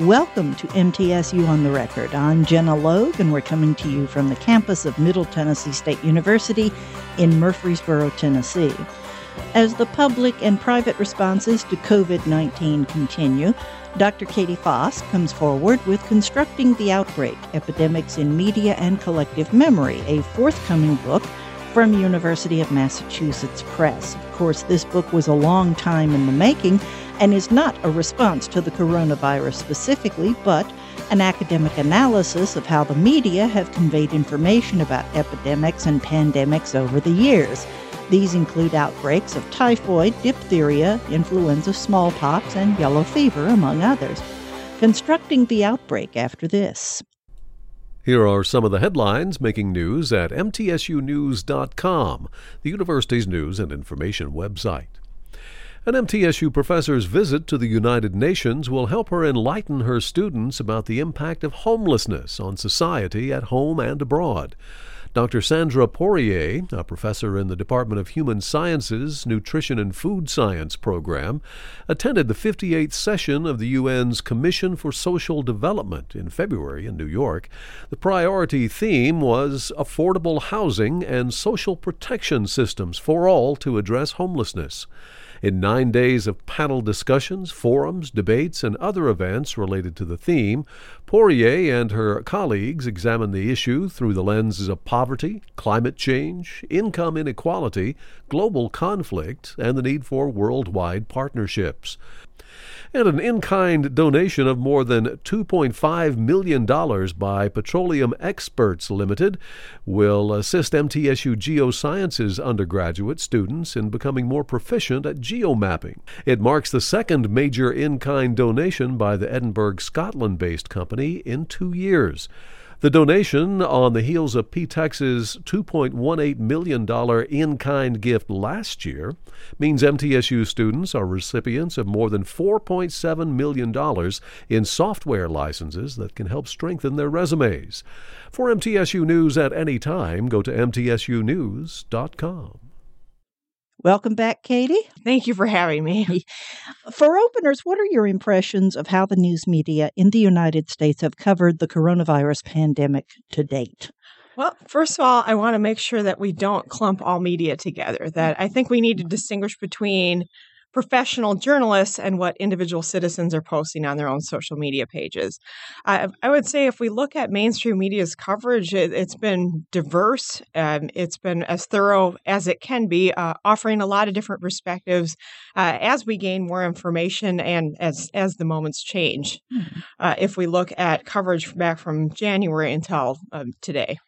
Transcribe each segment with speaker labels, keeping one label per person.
Speaker 1: Welcome to MTSU on the Record. I'm Gina Logue, and we're coming to you from the campus of Middle Tennessee State University in Murfreesboro, Tennessee. As the public and private responses to COVID 19 continue, Dr. Katie Foss comes forward with Constructing the Outbreak Epidemics in Media and Collective Memory, a forthcoming book from University of Massachusetts Press. Of course, this book was a long time in the making and is not a response to the coronavirus specifically, but an academic analysis of how the media have conveyed information about epidemics and pandemics over the years. These include outbreaks of typhoid, diphtheria, influenza, smallpox, and yellow fever, among others. Constructing the outbreak after this.
Speaker 2: Here are some of the headlines making news at mtsunews.com, the university's news and information website. An MTSU professor's visit to the United Nations will help her enlighten her students about the impact of homelessness on society at home and abroad. Dr. Sandra Poirier, a professor in the Department of Human Sciences, Nutrition and Food Science program, attended the 58th session of the UN's Commission for Social Development in February in New York. The priority theme was affordable housing and social protection systems for all to address homelessness. In nine days of panel discussions, forums, debates, and other events related to the theme, Poirier and her colleagues examined the issue through the lenses of poverty, climate change, income inequality, global conflict, and the need for worldwide partnerships and an in kind donation of more than $2.5 million by Petroleum Experts Limited will assist MTSU Geosciences undergraduate students in becoming more proficient at geomapping. It marks the second major in kind donation by the Edinburgh, Scotland based company in two years. The donation, on the heels of Petex's $2.18 million in kind gift last year, means MTSU students are recipients of more than $4.7 million in software licenses that can help strengthen their resumes. For MTSU News at any time, go to MTSUnews.com.
Speaker 1: Welcome back, Katie.
Speaker 3: Thank you for having me.
Speaker 1: For openers, what are your impressions of how the news media in the United States have covered the coronavirus pandemic to date?
Speaker 3: Well, first of all, I want to make sure that we don't clump all media together. That mm-hmm. I think we need to distinguish between professional journalists and what individual citizens are posting on their own social media pages. I, I would say if we look at mainstream media's coverage, it, has been diverse. Um, it's been as thorough as it can be, uh, offering a lot of different perspectives uh, as we gain more information and as as the moments change. Mm-hmm. Uh, if we look at coverage back from January until um, today.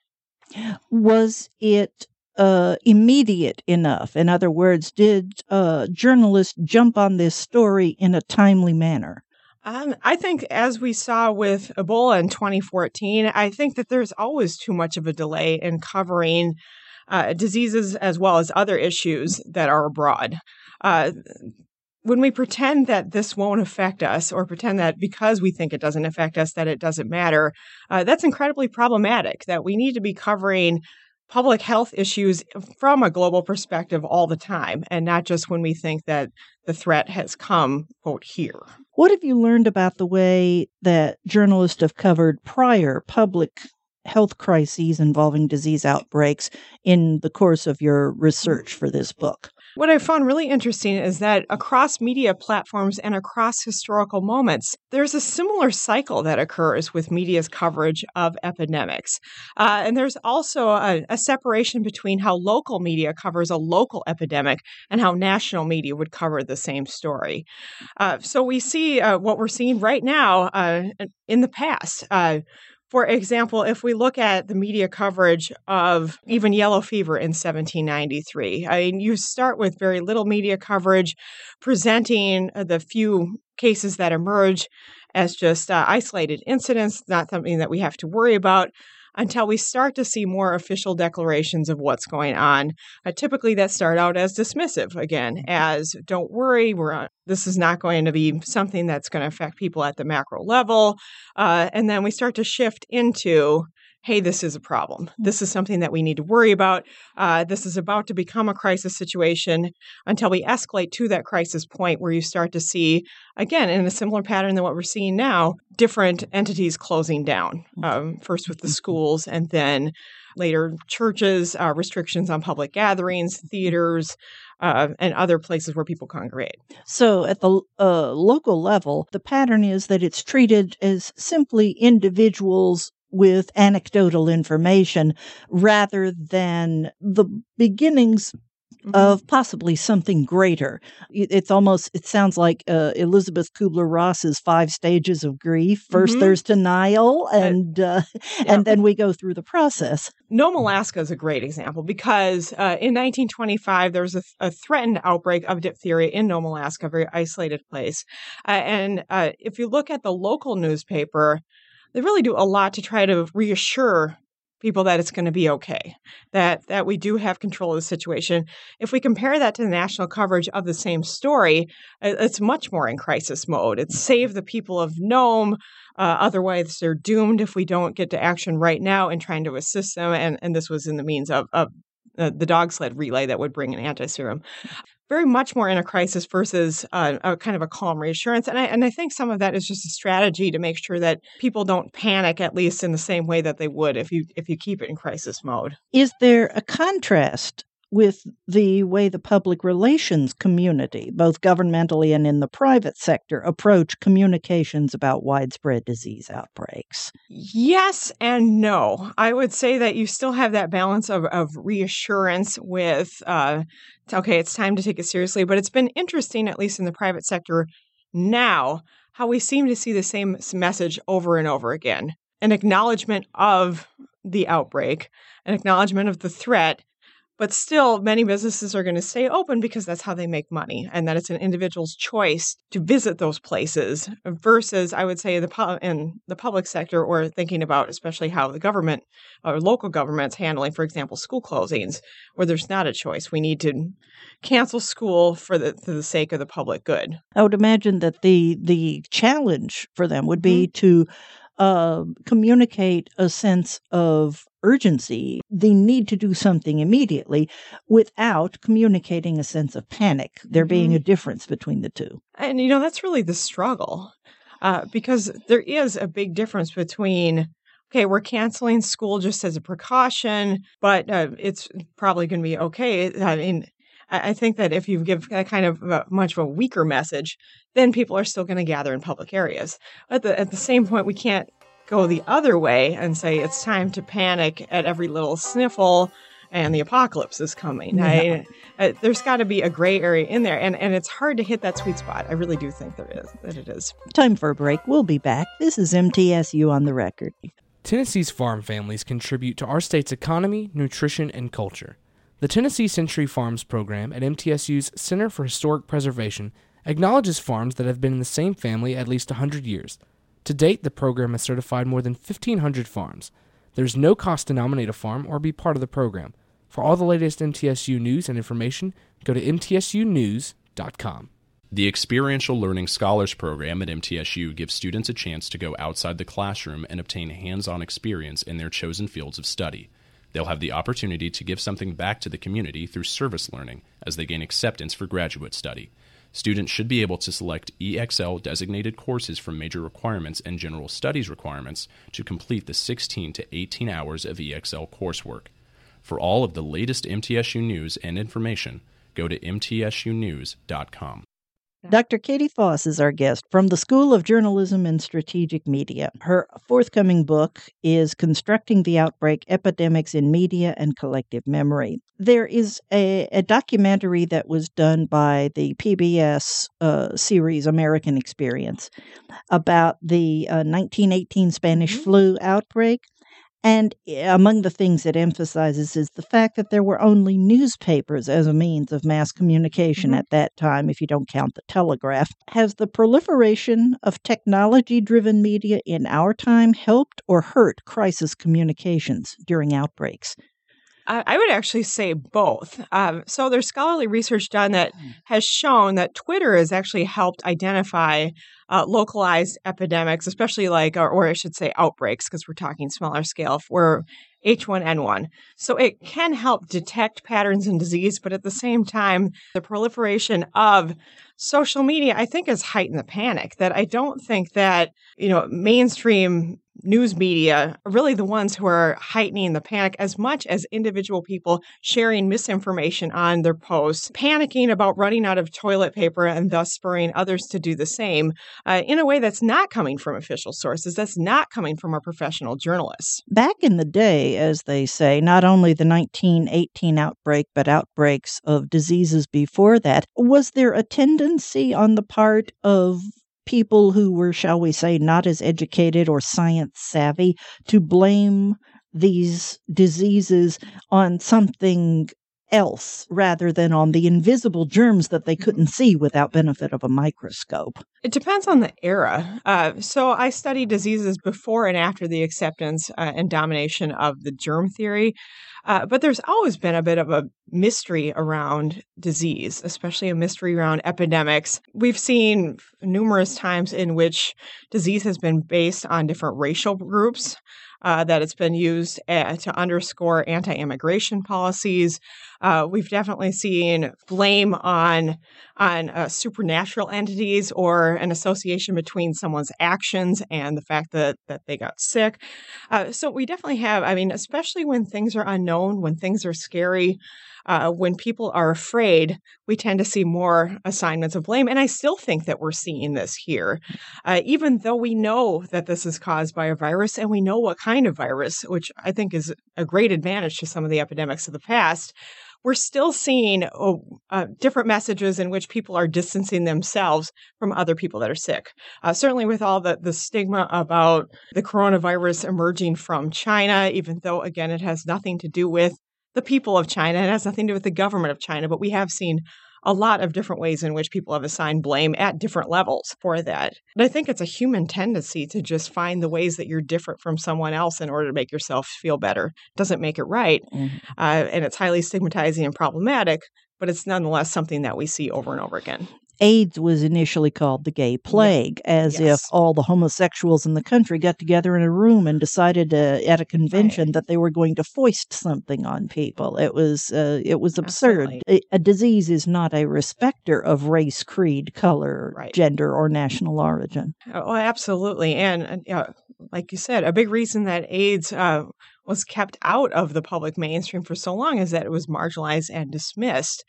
Speaker 1: Was it uh, immediate enough? In other words, did uh, journalists jump on this story in a timely manner?
Speaker 3: Um, I think, as we saw with Ebola in 2014, I think that there's always too much of a delay in covering uh, diseases as well as other issues that are abroad. Uh, when we pretend that this won't affect us or pretend that because we think it doesn't affect us that it doesn't matter uh, that's incredibly problematic that we need to be covering public health issues from a global perspective all the time and not just when we think that the threat has come quote here.
Speaker 1: What have you learned about the way that journalists have covered prior public health crises involving disease outbreaks in the course of your research for this book
Speaker 3: what I found really interesting is that across media platforms and across historical moments, there's a similar cycle that occurs with media's coverage of epidemics. Uh, and there's also a, a, separation between how local media covers a local epidemic and how national media would cover the same story. Uh, so we see uh, what we're seeing right now uh, in the past. Uh, for example, if we look at the media coverage of even yellow fever in 1793, I mean, you start with very little media coverage, presenting the few cases that emerge as just uh, isolated incidents, not something that we have to worry about until we start to see more official declarations of what's going on. Uh, typically, that start out as dismissive again, as "Don't worry, we're uh, this is not going to be something that's going to affect people at the macro level," uh, and then we start to shift into hey, this is a problem. This is something that we need to worry about. Uh, this is about to become a crisis situation until we escalate to that crisis point where you start to see, again, in a similar pattern than what we're seeing now, different entities closing down. Mm-hmm. Um, first with the mm-hmm. schools, and then later churches, uh, restrictions on public gatherings, theaters. Uh, and other places where people congregate.
Speaker 1: So, at the uh, local level, the pattern is that it's treated as simply individuals with anecdotal information rather than the beginnings Mm-hmm. of possibly something greater. It's almost, it sounds like uh, Elizabeth Kubler Ross's five stages of grief. 1st mm-hmm. there's denial, and uh, yeah. and then we go through the process.
Speaker 3: Nome, Alaska is a great example because uh, in 1925 there was a, a, threatened outbreak of diphtheria in Nome, Alaska, a very isolated place. Uh, and uh, if you look at the local newspaper, they really do a lot to try to reassure people that it's going to be okay that that we do have control of the situation. If we compare that to the national coverage of the same story it's much more in crisis mode. It's save the people of nome uh, otherwise they're doomed if we don't get to action right now and trying to assist them and, and this was in the means of, of uh, the dog sled relay that would bring an anti-serum very much more in a crisis versus uh, a kind of a calm reassurance. And I, and I think some of that is just a strategy to make sure that people don't panic, at least in the same way that they would if you if you keep it in crisis mode.
Speaker 1: Is there a contrast with the way the public relations community, both governmentally and in the private sector, approach communications about widespread disease outbreaks?
Speaker 3: Yes and no. I would say that you still have that balance of, of reassurance with, uh, okay, it's time to take it seriously. But it's been interesting, at least in the private sector now, how we seem to see the same message over and over again an acknowledgement of the outbreak, an acknowledgement of the threat but still, many businesses are going to stay open because that's how they make money, and that it's an individual's choice to visit those places. Versus, I would say, the in the public sector, or thinking about especially how the government or local governments handling, for example, school closings, where there's not a choice. We need to cancel school for the for the sake of the public good.
Speaker 1: I would imagine that the the challenge for them would be mm-hmm. to uh, communicate a sense of urgency, the need to do something immediately without communicating a sense of panic, there mm-hmm. being a difference between the two.
Speaker 3: And, you know, that's really the struggle uh, because there is a big difference between. Okay, we're canceling school just as a precaution, but uh, it's probably going to be okay. I mean, I think that if you give a kind of a, much of a weaker message, then people are still going to gather in public areas. At the at the same point, we can't go the other way and say it's time to panic at every little sniffle and the apocalypse is coming. Yeah. I, uh, there's got to be a gray area in there, and, and it's hard to hit that sweet spot. I really do think there is that it is.
Speaker 1: Time for a break. We'll be back. This is MTSU on the record.
Speaker 4: Tennessee's farm families contribute to our state's economy, nutrition, and culture. The Tennessee Century Farms program at MTSU's Center for Historic Preservation acknowledges farms that have been in the same family at least 100 years. To date, the program has certified more than 1,500 farms. There's no cost to nominate a farm or be part of the program. For all the latest MTSU news and information, go to mtsunews.com.
Speaker 5: The Experiential Learning Scholars Program at MTSU gives students a chance to go outside the classroom and obtain hands on experience in their chosen fields of study. They'll have the opportunity to give something back to the community through service learning as they gain acceptance for graduate study. Students should be able to select EXL designated courses from major requirements and general studies requirements to complete the 16 to 18 hours of EXL coursework. For all of the latest MTSU news and information, go to mtsunews.com.
Speaker 1: Dr. Katie Foss is our guest from the School of Journalism and Strategic Media. Her forthcoming book is Constructing the Outbreak Epidemics in Media and Collective Memory. There is a, a documentary that was done by the PBS uh, series American Experience about the uh, 1918 Spanish mm-hmm. flu outbreak. And eh, among the things it emphasizes is the fact that there were only newspapers as a means of mass communication mm-hmm. at that time, if you don't count the telegraph. Has the proliferation of technology driven media in our time helped or hurt crisis communications during outbreaks?
Speaker 3: I would actually say both. Um, so there's scholarly research done that has shown that Twitter has actually helped identify uh, localized epidemics, especially like, or, or I should say, outbreaks, because we're talking smaller scale, where H1N1. So it can help detect patterns in disease, but at the same time, the proliferation of social media, I think, has heightened the panic. That I don't think that, you know, mainstream news media are really the ones who are heightening the panic as much as individual people sharing misinformation on their posts, panicking about running out of toilet paper and thus spurring others to do the same uh, in a way that's not coming from official sources, that's not coming from our professional journalists.
Speaker 1: Back in the day, as they say, not only the 1918 outbreak, but outbreaks of diseases before that, was there a tendency on the part of people who were, shall we say, not as educated or science savvy to blame these diseases on something else rather than on the invisible germs that they couldn't see without benefit of a microscope.
Speaker 3: It depends on the era. Uh, so i study diseases before and after the acceptance uh, and domination of the germ theory uh, but there's always been a bit of a mystery around disease, especially a mystery around epidemics. We've seen numerous times in which disease has been based on different racial groups uh, that it's been used uh, to underscore anti immigration policies. Uh, we've definitely seen blame on, on uh, supernatural entities or an association between someone's actions and the fact that, that they got sick. Uh, so we definitely have, I mean, especially when things are unknown, when things are scary uh, when people are afraid, we tend to see more assignments of blame. And I still think that we're seeing this here, uh, even though we know that this is caused by a virus and we know what kind of virus, which I think is a great advantage to some of the epidemics of the past we're still seeing oh, uh, different messages in which people are distancing themselves from other people that are sick. Uh, certainly, with all the, the stigma about the coronavirus emerging from China, even though, again, it has nothing to do with the people of China. It has nothing to do with the government of China, but we have seen a lot of different ways in which people have assigned blame at different levels for that. But I think it's a human tendency to just find the ways that you're different from someone else in order to make yourself feel better. It doesn't make it right. Mm-hmm. Uh, and it's highly stigmatizing and problematic, but it's nonetheless something that we see over and over again.
Speaker 1: AIDS was initially called the gay plague, as yes. if all the homosexuals in the country got together in a room and decided uh, at a convention right. that they were going to foist something on people. It was uh, it was absurd. A, a, disease is not a respecter of race, creed, color, right. gender, or national origin.
Speaker 3: Oh, absolutely, and uh, like you said, a big reason that AIDS uh, was kept out of the public mainstream for so long is that it was marginalized and dismissed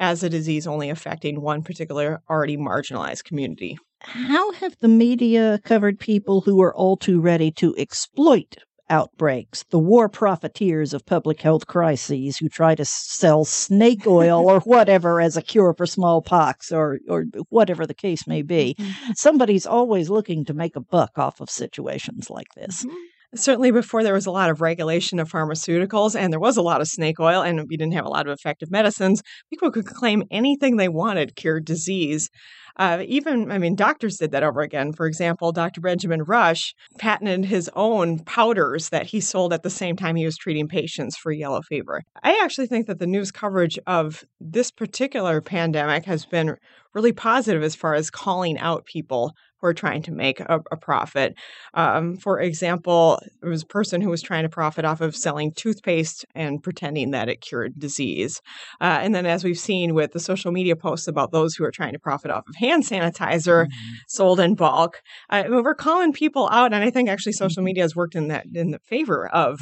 Speaker 3: as a disease only affecting one particular already marginalized community.
Speaker 1: How have the media covered people who are all too ready to exploit outbreaks, the war profiteers of public health crises who try to sell snake oil or whatever as a cure for smallpox or, or whatever the case may be. Mm-hmm. Somebody's always looking to make a buck off of situations like this. Mm-hmm
Speaker 3: certainly before there was a lot of regulation of pharmaceuticals and there was a lot of snake oil and we didn't have a lot of effective medicines, people could claim anything they wanted cured disease. Uh, even, I mean, doctors did that over again. For example, Dr. Benjamin Rush patented his own powders that he sold at the same time he was treating patients for yellow fever. I actually think that the news coverage of this particular pandemic has been really positive as far as calling out people who are trying to make a, a profit. Um, for example, there was a person who was trying to profit off of selling toothpaste and pretending that it cured disease. Uh, and then, as we've seen with the social media posts about those who are trying to profit off of hand sanitizer mm-hmm. sold in bulk, uh, we're calling people out. And I think actually social mm-hmm. media has worked in that in the favor of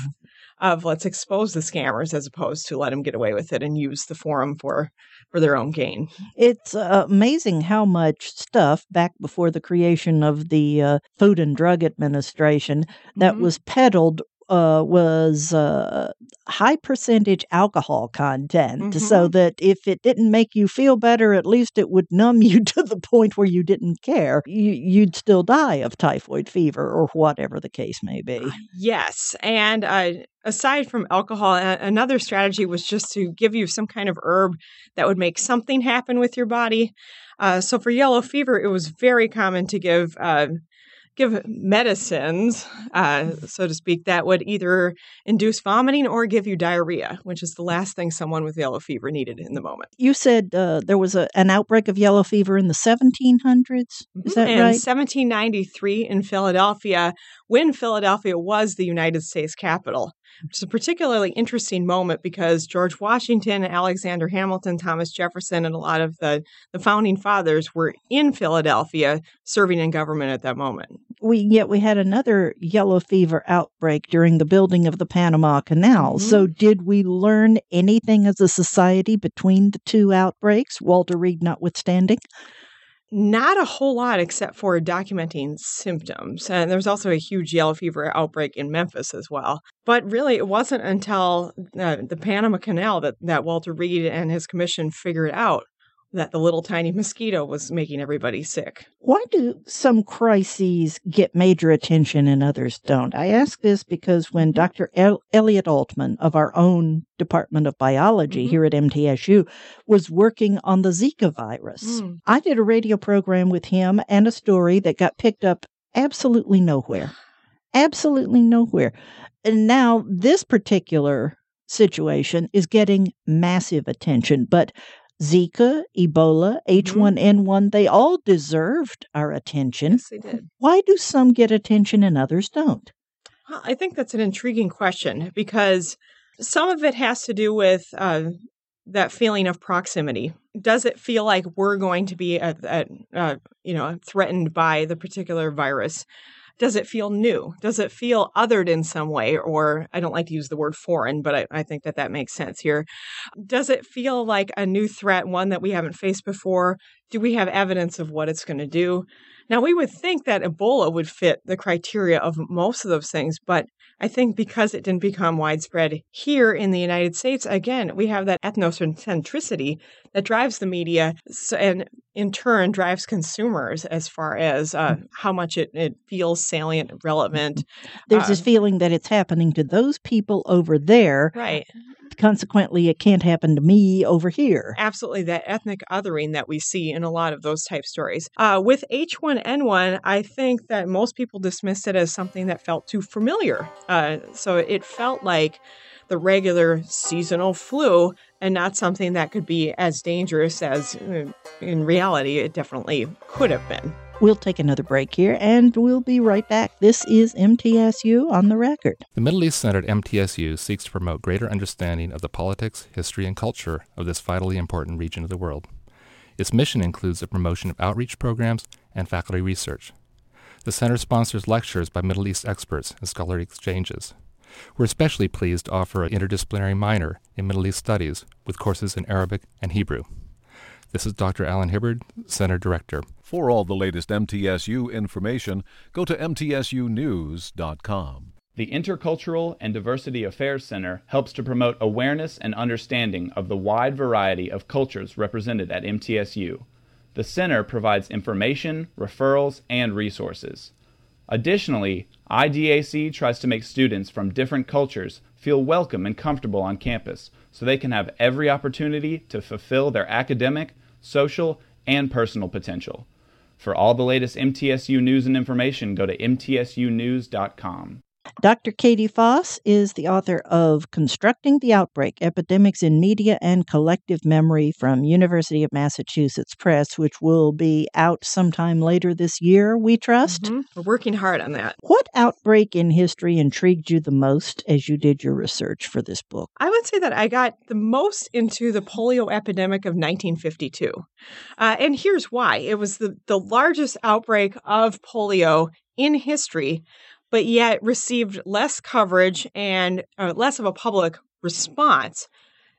Speaker 3: of let's expose the scammers as opposed to let them get away with it and use the forum for for their own gain.
Speaker 1: It's uh, amazing how much stuff back before the creation of the uh, Food and Drug Administration that mm-hmm. was peddled uh, was uh, high percentage alcohol content, mm-hmm. so that if it didn't make you feel better, at least it would numb you to the point where you didn't care. You, would still die of typhoid fever or whatever the case may be. Uh,
Speaker 3: yes, and uh, aside from alcohol, another strategy was just to give you some kind of herb that would make something happen with your body. Uh, so for yellow fever, it was very common to give uh, give medicines, uh, so to speak, that would either induce vomiting or give you diarrhea, which is the last thing someone with yellow fever needed in the moment.
Speaker 1: You said uh, there was a, an outbreak of yellow fever in the 1700s. Is that
Speaker 3: in
Speaker 1: right?
Speaker 3: 1793 in Philadelphia, when Philadelphia was the United States capital. Which is a particularly interesting moment because George Washington, Alexander Hamilton, Thomas Jefferson, and a lot of the, the founding fathers were in Philadelphia serving in government at that moment.
Speaker 1: we yet we had another yellow fever outbreak during the building of the Panama Canal.
Speaker 3: Mhm.
Speaker 1: So did we learn anything as a society between the two outbreaks, Walter Reed notwithstanding?
Speaker 3: Not a whole lot except for documenting symptoms. And there was also a huge yellow fever outbreak in Memphis as well. But really, it wasn't until uh, the Panama Canal that, that Walter Reed and his commission figured out that the little tiny mosquito was making everybody sick.
Speaker 1: Why do some crises get major attention and others don't? I ask this because when Dr. El- Elliot Altman of our own Department of Biology
Speaker 3: Mhm.
Speaker 1: here at MTSU was working on the Zika virus,
Speaker 3: Mm.
Speaker 1: I did a radio program with him and a story that got picked up absolutely nowhere. Absolutely nowhere. And now this particular situation is getting massive attention, but Zika, Ebola, H1N1, they all deserved our attention.
Speaker 3: Yes, they did.
Speaker 1: Why do some get attention and others don't?
Speaker 3: I think that's an intriguing question because some of it has to do with uh, that feeling of proximity. Does it feel like we're going to be at, at uh, you know threatened by the particular virus? Does it feel new? Does it feel othered in some way? Or I don't like to use the word foreign, but I, I think that that makes sense here. Does it feel like a new threat, one that we haven't faced before? Do we have evidence of what it's going to do? Now, we would think that Ebola would fit the criteria of most of those things, but I think because it didn't become widespread here in the United States, again, we have that ethnocentricity that drives the media and in turn drives consumers as far as uh, how much it, it feels salient, relevant.
Speaker 1: There's
Speaker 3: Uh,
Speaker 1: this feeling that it's happening to those people over there.
Speaker 3: Right.
Speaker 1: Consequently, it can't happen to me over here.
Speaker 3: absolutely that ethnic othering that we see in a lot of those type stories. Uh, with H1N1, I think that most people dismissed it as something that felt too familiar. Uh, so it felt like the regular seasonal flu and not something that could be as dangerous as uh, in reality it definitely could have been.
Speaker 1: We'll take another break here and we'll be right back. This is MTSU on the record.
Speaker 6: The Middle East Center at MTSU seeks to promote greater understanding of the politics, history, and culture of this vitally important region of the world. Its mission includes the promotion of outreach programs and faculty research. The center sponsors lectures by Middle East experts and scholarly exchanges. We're especially pleased to offer an interdisciplinary minor in Middle East Studies with courses in Arabic and Hebrew. This is Dr. Allen Hibbard, Center Director.
Speaker 2: For all the latest MTSU information, go to MTSUnews.com.
Speaker 7: The Intercultural and Diversity Affairs Center helps to promote awareness and understanding of the wide variety of cultures represented at MTSU. The center provides information, referrals, and resources. Additionally, IDAC tries to make students from different cultures feel welcome and comfortable on campus so they can have every opportunity to fulfill their academic, social, and personal potential. For all the latest MTSU news and information, go to MTSUnews.com.
Speaker 1: Dr. Katie Foss is the author of Constructing the Outbreak Epidemics in Media and Collective Memory from University of Massachusetts Press, which will be out sometime later this year, we trust.
Speaker 3: Mhm. We're working hard on that.
Speaker 1: What outbreak in history intrigued you the most as you did your research for this book?
Speaker 3: I would say that I got the most into the polio epidemic of 1952. Uh, and here's why it was the, the largest outbreak of polio in history, but yet received less coverage and uh, less of a public response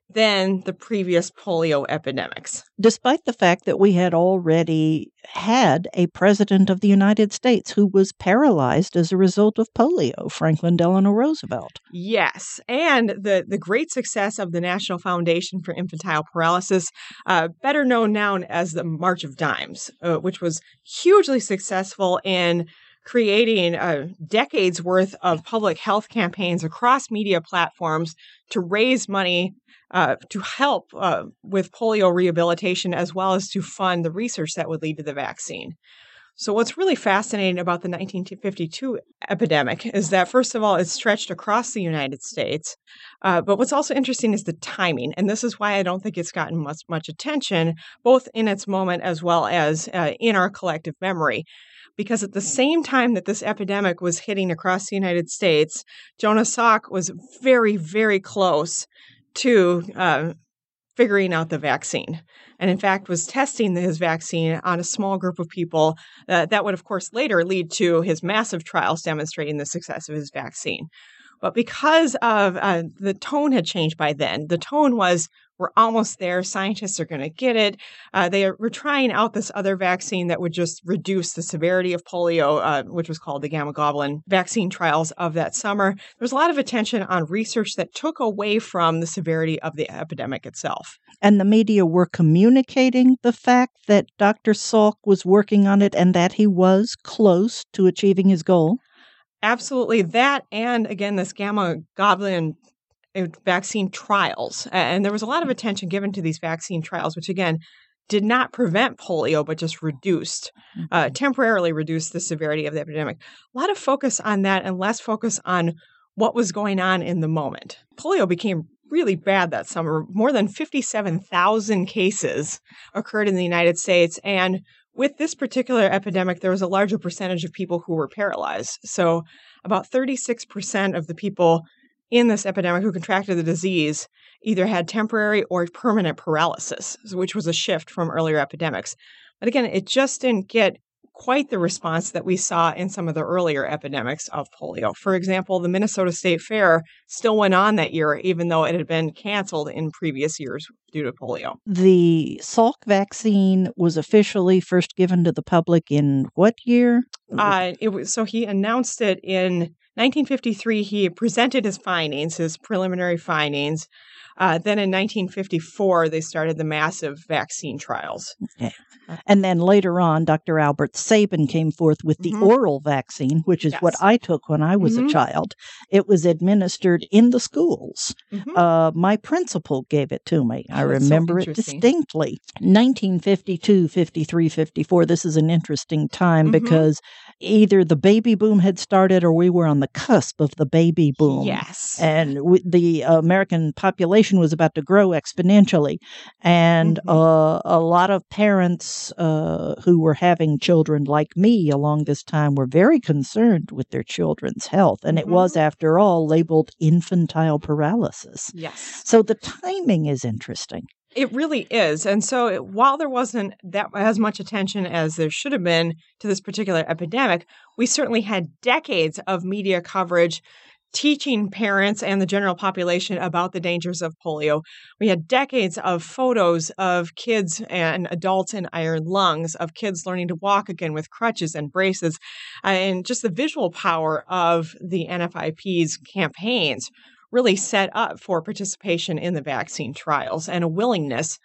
Speaker 3: than the previous polio epidemics.
Speaker 1: Despite the fact that we had already had a president of the United States who was paralyzed as a result of polio, Franklin Delano Roosevelt.
Speaker 3: Yes, and the the great success of the National Foundation for Infantile Paralysis, uh, better known now as the March of Dimes, uh, which was hugely successful in creating uh, decades worth of public health campaigns across media platforms to raise money uh, to help uh, with polio rehabilitation as well as to fund the research that would lead to the vaccine. So, what's really fascinating about the 1952 epidemic is that, first of all, it stretched across the United States. Uh, but what's also interesting is the timing. And this is why I don't think it's gotten much, much attention, both in its moment as well as uh, in our collective memory. Because at the same time that this epidemic was hitting across the United States, Jonas Salk was very, very close to uh, figuring out the vaccine. And in fact, was testing his vaccine on a small group of people. Uh, that would, of course, later lead to his massive trials demonstrating the success of his vaccine. But because of uh, the tone had changed by then, the tone was we're almost there. Scientists are going to get it. Uh, they were trying out this other vaccine that would just reduce the severity of polio, uh, which was called the gamma globulin vaccine trials of that summer. There was a lot of attention on research that took away from the severity of the epidemic itself.
Speaker 1: And the media were communicating the fact that Dr. Salk was working on it and that he was close to achieving his goal.
Speaker 3: Absolutely. That and again, this gamma globulin uh, vaccine trials. And there was a lot of attention given to these vaccine trials, which again did not prevent polio, but just reduced, uh,
Speaker 1: Mm-hmm.
Speaker 3: temporarily reduced the severity of the epidemic. A lot of focus on that and less focus on what was going on in the moment. Polio became really bad that summer. More than 57,000 cases occurred in the United States. And with this particular epidemic, there was a larger percentage of people who were paralyzed. So, about 36% of the people in this epidemic who contracted the disease either had temporary or permanent paralysis, which was a shift from earlier epidemics. But again, it just didn't get quite the response that we saw in some of the earlier epidemics of polio. For example, the Minnesota State Fair still went on that year, even though it had been canceled in previous years due to polio.
Speaker 1: The Salk vaccine was officially first given to the public in what year?
Speaker 3: Uh, it was so he announced it in 1953. He presented his findings, his preliminary findings. Uh, then in 1954, they started the massive vaccine trials.
Speaker 1: And then later on, Dr. Albert Sabin came forth with the
Speaker 3: Mhm.
Speaker 1: oral vaccine, which is what I took when I was
Speaker 3: Mhm.
Speaker 1: a child. It was administered in the schools.
Speaker 3: Mhm.
Speaker 1: Uh, my principal gave it to me. I
Speaker 3: Oh, so
Speaker 1: remember it distinctly. 1952, 53, 54. This is an interesting time
Speaker 3: Mhm.
Speaker 1: because either the baby boom had started or we were on the cusp of the baby boom.
Speaker 3: Yes.
Speaker 1: And w- the American population was about to grow exponentially. And
Speaker 3: Mhm.
Speaker 1: uh, a lot of parents uh, who were having children like me along this time were very concerned with their children's health. And it was,
Speaker 3: Mhm.
Speaker 1: after all, labeled infantile paralysis.
Speaker 3: yes.
Speaker 1: So the timing is interesting.
Speaker 3: It really is. And so while there wasn't that as much attention as there should have been to this particular epidemic, we certainly had decades of media coverage teaching parents and the general population about the dangers of polio. We had decades of photos of kids and adults in iron lungs, of kids learning to walk again with crutches and braces, and just the visual power of the NFIP's campaigns really set up for participation in the vaccine trials and a willingness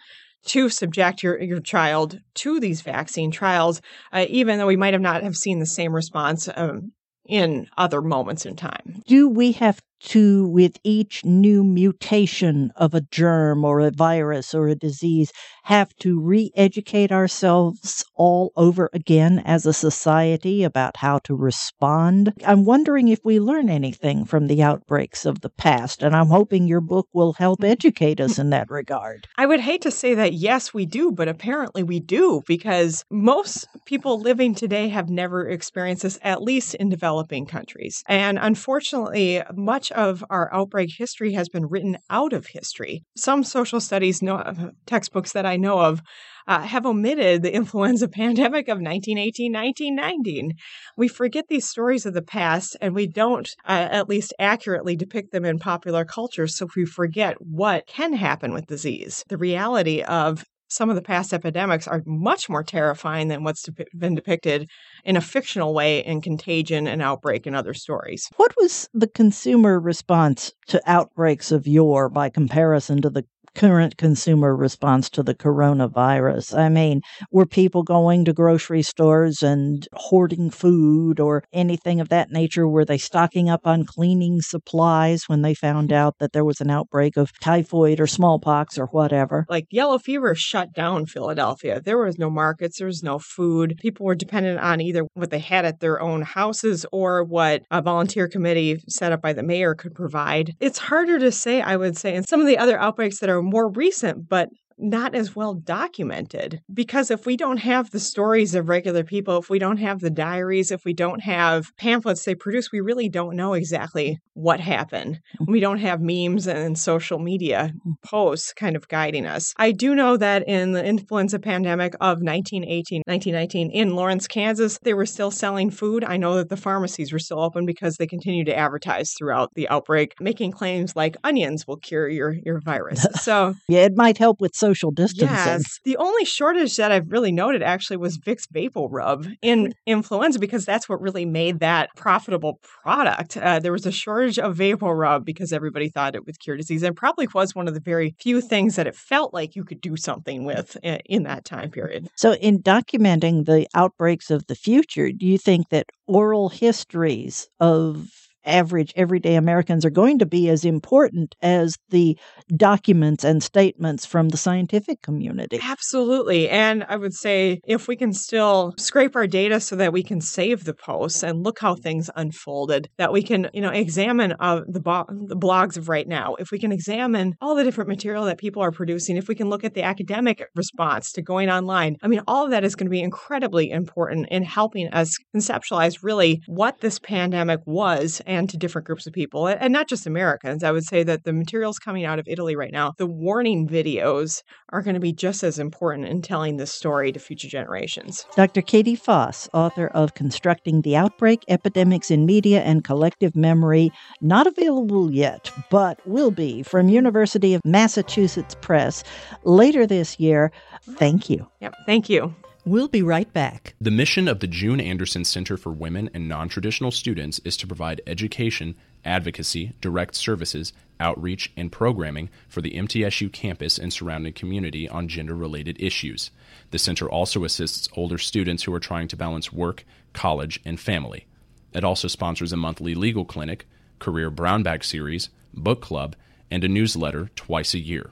Speaker 3: to subject your, your child to these vaccine trials, uh, even though we might have not have seen the same response um, in other moments in time.
Speaker 1: Do we have to, with each new mutation of a germ or a virus or a disease, have to re educate ourselves all over again as a society about how to respond? I'm wondering if we learn anything from the outbreaks of the past, and I'm hoping your book will help mm. educate us in that regard.
Speaker 3: I would hate to say that yes, we do, but apparently we do because most people living today have never experienced this, at least in developing countries. And unfortunately, much of our outbreak history has been written out of history. Some social studies know, textbooks that I know of uh, have omitted the influenza pandemic of 1918 1919. We forget these stories of the past and we don't uh, at least accurately depict them in popular culture, so we forget what can happen with disease. The reality of some of the past epidemics are much more terrifying than what's been depicted in a fictional way in Contagion and Outbreak and other stories.
Speaker 1: What was the consumer response to outbreaks of yore by comparison to the current consumer response to the coronavirus? I mean, were people going to grocery stores and hoarding food or anything of that nature? Were they stocking up on cleaning supplies when they found out that there was an outbreak of typhoid or smallpox or whatever?
Speaker 3: Like yellow fever shut down Philadelphia. There was no markets, there was no food. People were dependent on either what they had at their own houses or what a volunteer committee set up by the mayor could provide. It's harder to say, I would say, and some of the other outbreaks that are more recent, but not as well documented. Because if we don't have the stories of regular people, if we don't have the diaries, if we don't have pamphlets they produce, we really don't know exactly what happened. Mm. We don't have memes and social media mm. posts kind of guiding us. I do know that in the influenza pandemic of 1918, 1919 in Lawrence, Kansas, they were still selling food. I know that the pharmacies were still open because they continued to advertise throughout the outbreak, making claims like onions will cure your, your virus. So,
Speaker 1: yeah, it might help with social distancing.
Speaker 3: Yes. The only shortage that I've really noted actually was Vicks VapoRub in influenza because that's what really made that profitable product. Uh, there was a shortage of VapoRub because everybody thought it would cure disease and probably was one of the very few things that it felt like you could do something with uh, in that time period.
Speaker 1: So, in documenting the outbreaks of the future, do you think that oral histories of average everyday Americans are going to be as important as the documents and statements from the scientific community.
Speaker 3: Absolutely. And I would say if we can still scrape our data so that we can save the posts and look how things unfolded, that we can, you know, examine uh, the, bo- the blogs of right now, if we can examine all the different material that people are producing, if we can look at the academic response to going online, I mean, all of that is going to be incredibly important in helping us conceptualize really what this pandemic was and and to different groups of people, and not just Americans. I would say that the materials coming out of Italy right now, the warning videos are going to be just as important in telling this story to future generations.
Speaker 1: Dr. Katie Foss, author of Constructing the Outbreak Epidemics in Media and Collective Memory, not available yet, but will be from University of Massachusetts Press later this year. Thank you.
Speaker 3: Yep, thank you.
Speaker 1: We'll be right back.
Speaker 5: The mission of the June Anderson Center for Women and Nontraditional Students is to provide education, advocacy, direct services, outreach, and programming for the MTSU campus and surrounding community on gender related issues. The center also assists older students who are trying to balance work, college, and family. It also sponsors a monthly legal clinic, career brown bag series, book club, and a newsletter twice a year.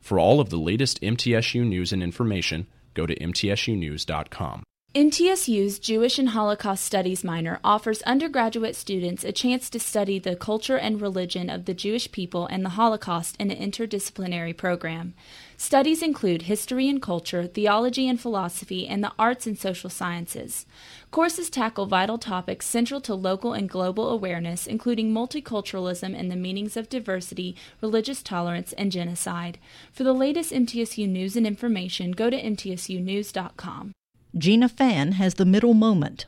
Speaker 5: For all of the latest MTSU news and information, go to mtsunews.com.
Speaker 8: MTSU's Jewish and Holocaust Studies minor offers undergraduate students a chance to study the culture and religion of the Jewish people and the Holocaust in an interdisciplinary program. Studies include history and culture, theology and philosophy, and the arts and social sciences. Courses tackle vital topics central to local and global awareness, including multiculturalism and the meanings of diversity, religious tolerance, and genocide. For the latest MTSU news and information, go to mtsunews.com.
Speaker 1: Gina Fann has the middle moment.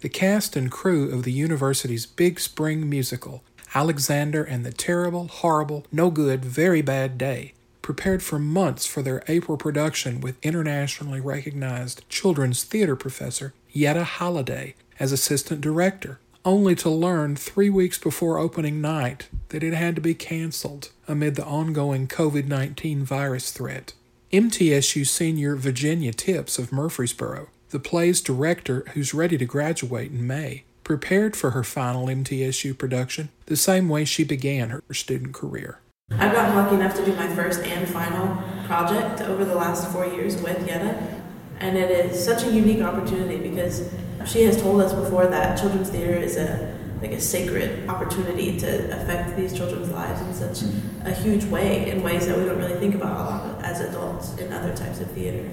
Speaker 9: The cast and crew of the university's Big Spring musical, Alexander and the Terrible, Horrible, No Good, Very Bad Day, prepared for months for their April production with internationally recognized children's theater professor Jette Halladay as assistant director, only to learn three weeks before opening night that it had to be canceled amid the ongoing COVID 19 virus threat. MTSU senior Virginia Tips of Murfreesboro, the play's director who's ready to graduate in May, prepared for her final MTSU production the same way she began her student career.
Speaker 10: I've gotten lucky enough to do my first and final project over the last four years with Yetta, and it is such a unique opportunity because she has told us before that children's theater is a like a sacred opportunity to affect these children's lives in such mm-hmm. a huge way, in ways that we don't really think about a lot as adults in other types of theater.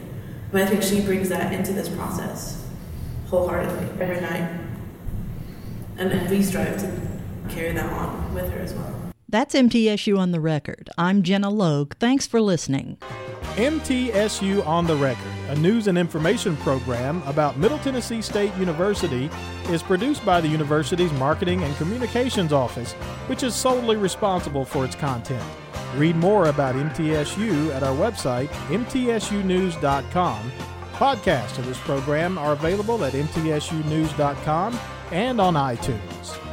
Speaker 10: But I think she brings that into this process wholeheartedly every night. And we strive to carry that on with her as well.
Speaker 1: That's MTSU on the record. I'm Gina Logue. Thanks for listening.
Speaker 11: MTSU on the Record, a news and information program about Middle Tennessee State University, is produced by the university's Marketing and Communications Office, which is solely responsible for its content. Read more about MTSU at our website, mtsunews.com. Podcasts of this program are available at mtsunews.com and on iTunes.